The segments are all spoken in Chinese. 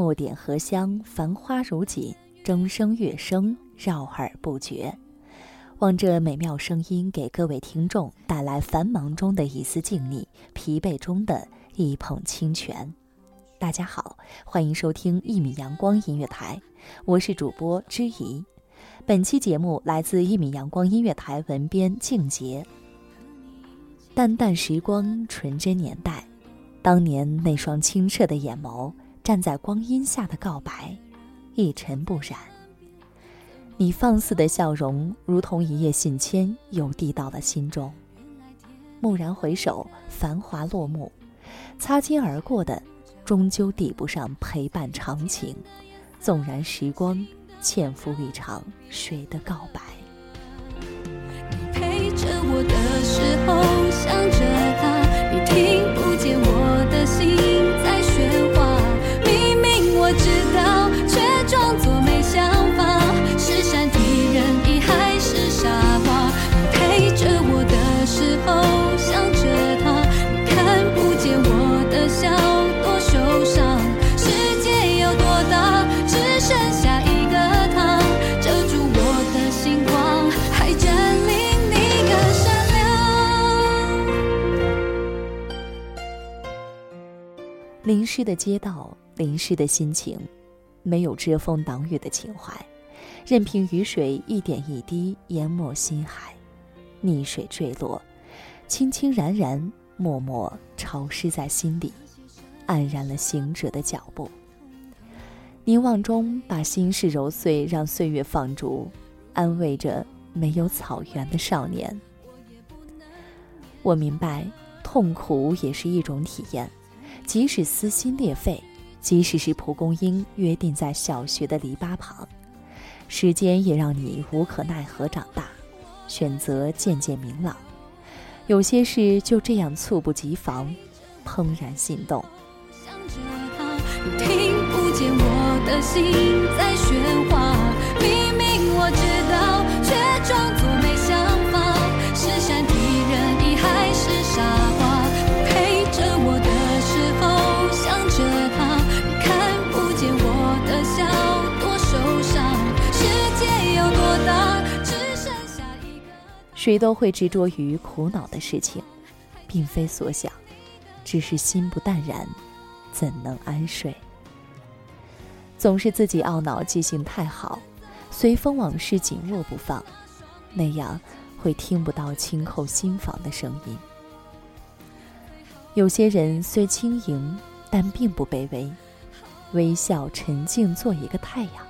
墨点荷香，繁花如锦，钟声乐声绕耳不绝。望这美妙声音给各位听众带来繁忙中的一丝静谧，疲惫中的一捧清泉。大家好，欢迎收听一米阳光音乐台，我是主播知怡。本期节目来自一米阳光音乐台文编静杰。淡淡时光，纯真年代，当年那双清澈的眼眸，站在光阴下的告白，一尘不染。你放肆的笑容，如同一叶信笺，又递到了心中。蓦然回首，繁华落幕，擦肩而过的，终究抵不上陪伴长情。纵然时光欠付一场谁的告白？陪着我的淋湿的街道，淋湿的心情，没有遮风挡雨的情怀，任凭雨水一点一滴淹没心海，溺水坠落，清清然然，默默潮湿在心里，黯然了行者的脚步。凝望中，把心事揉碎，让岁月放逐，安慰着没有草原的少年。我明白，痛苦也是一种体验。即使撕心裂肺，即使是蒲公英约定在小学的篱笆旁，时间也让你无可奈何长大，选择渐渐明朗。有些事就这样猝不及防，怦然心动。想着他，听不见我的心在喧哗。明明我知道，却装谁都会执着于苦恼的事情，并非所想，只是心不淡然，怎能安睡？总是自己懊恼记性太好，随风往事紧握不放，那样会听不到清叩心房的声音。有些人虽轻盈，但并不卑微，微笑沉静做一个太阳。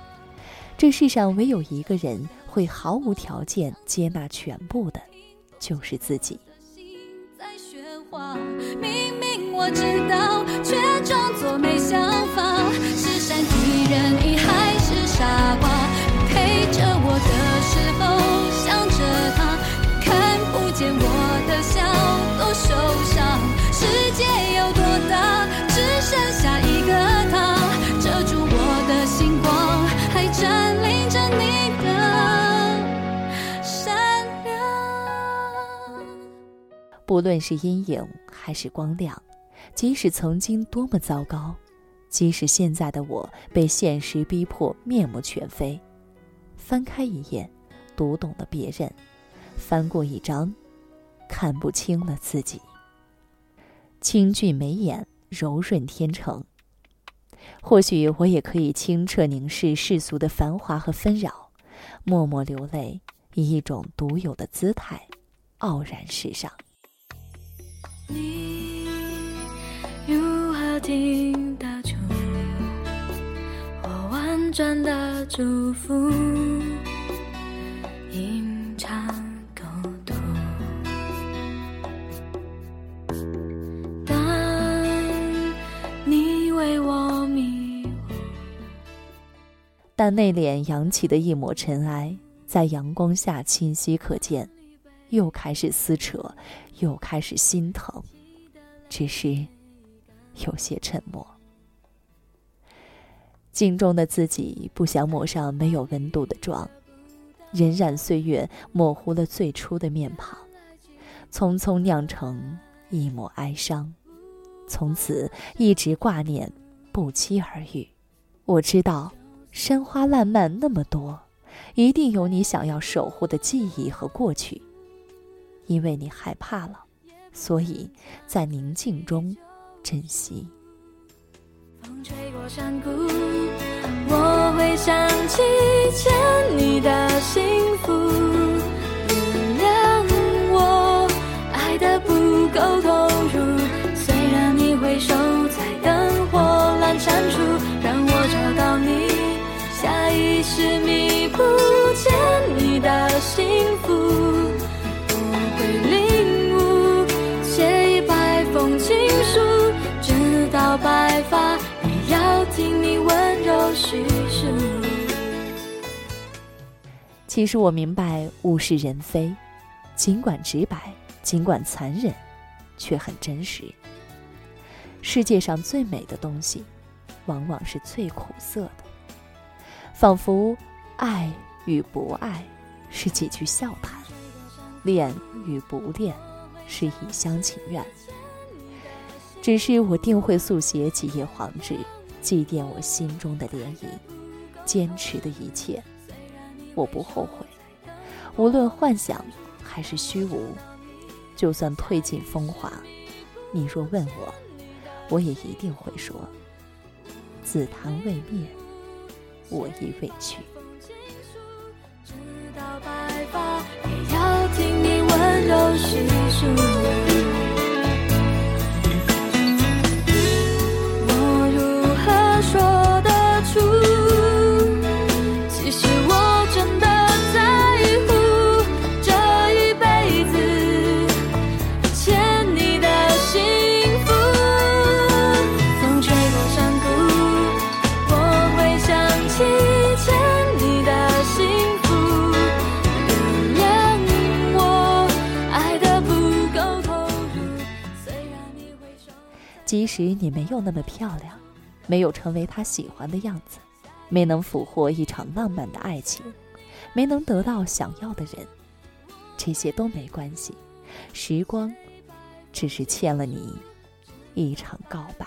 这世上唯有一个人会毫无条件接纳全部的，就是自己。明明我知道，却无论是阴影还是光亮，即使曾经多么糟糕，即使现在的我被现实逼迫面目全非，翻开一页，读懂了别人；翻过一张，看不清了自己。清俊眉眼，柔润天成。或许我也可以清澈凝视世俗的繁华和纷扰，默默流泪，以一种独有的姿态，傲然世上。你如何听得出我婉转的祝福？隐藏沟通。当你为我迷惑，但内敛扬起的一抹尘埃，在阳光下清晰可见。又开始撕扯，又开始心疼，只是有些沉默。镜中的自己不想抹上没有温度的妆，荏苒岁月模糊了最初的面庞，匆匆酿成一抹哀伤，从此一直挂念，不期而遇。我知道，山花烂漫那么多，一定有你想要守护的记忆和过去。因为你害怕了，所以在宁静中珍惜。风吹过山谷，我会想起欠你的幸福。原谅我爱的不够投入，虽然你回首在灯火阑珊处，让我找到你，下意识迷其实我明白物是人非，尽管直白，尽管残忍，却很真实。世界上最美的东西，往往是最苦涩的，仿佛爱与不爱是几句笑谈。恋与不恋，是一厢情愿。只是我定会速写几页黄纸，祭奠我心中的涟漪，坚持的一切，我不后悔。无论幻想还是虚无，就算褪尽风华，你若问我，我也一定会说：紫檀未灭，我亦未去。即使你没有那么漂亮，没有成为他喜欢的样子，没能俘获一场浪漫的爱情，没能得到想要的人，这些都没关系。时光，只是欠了你一场告白。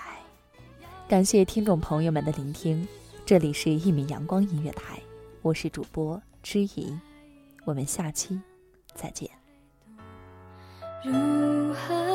感谢听众朋友们的聆听，这里是一米阳光音乐台，我是主播知怡，我们下期再见。如何？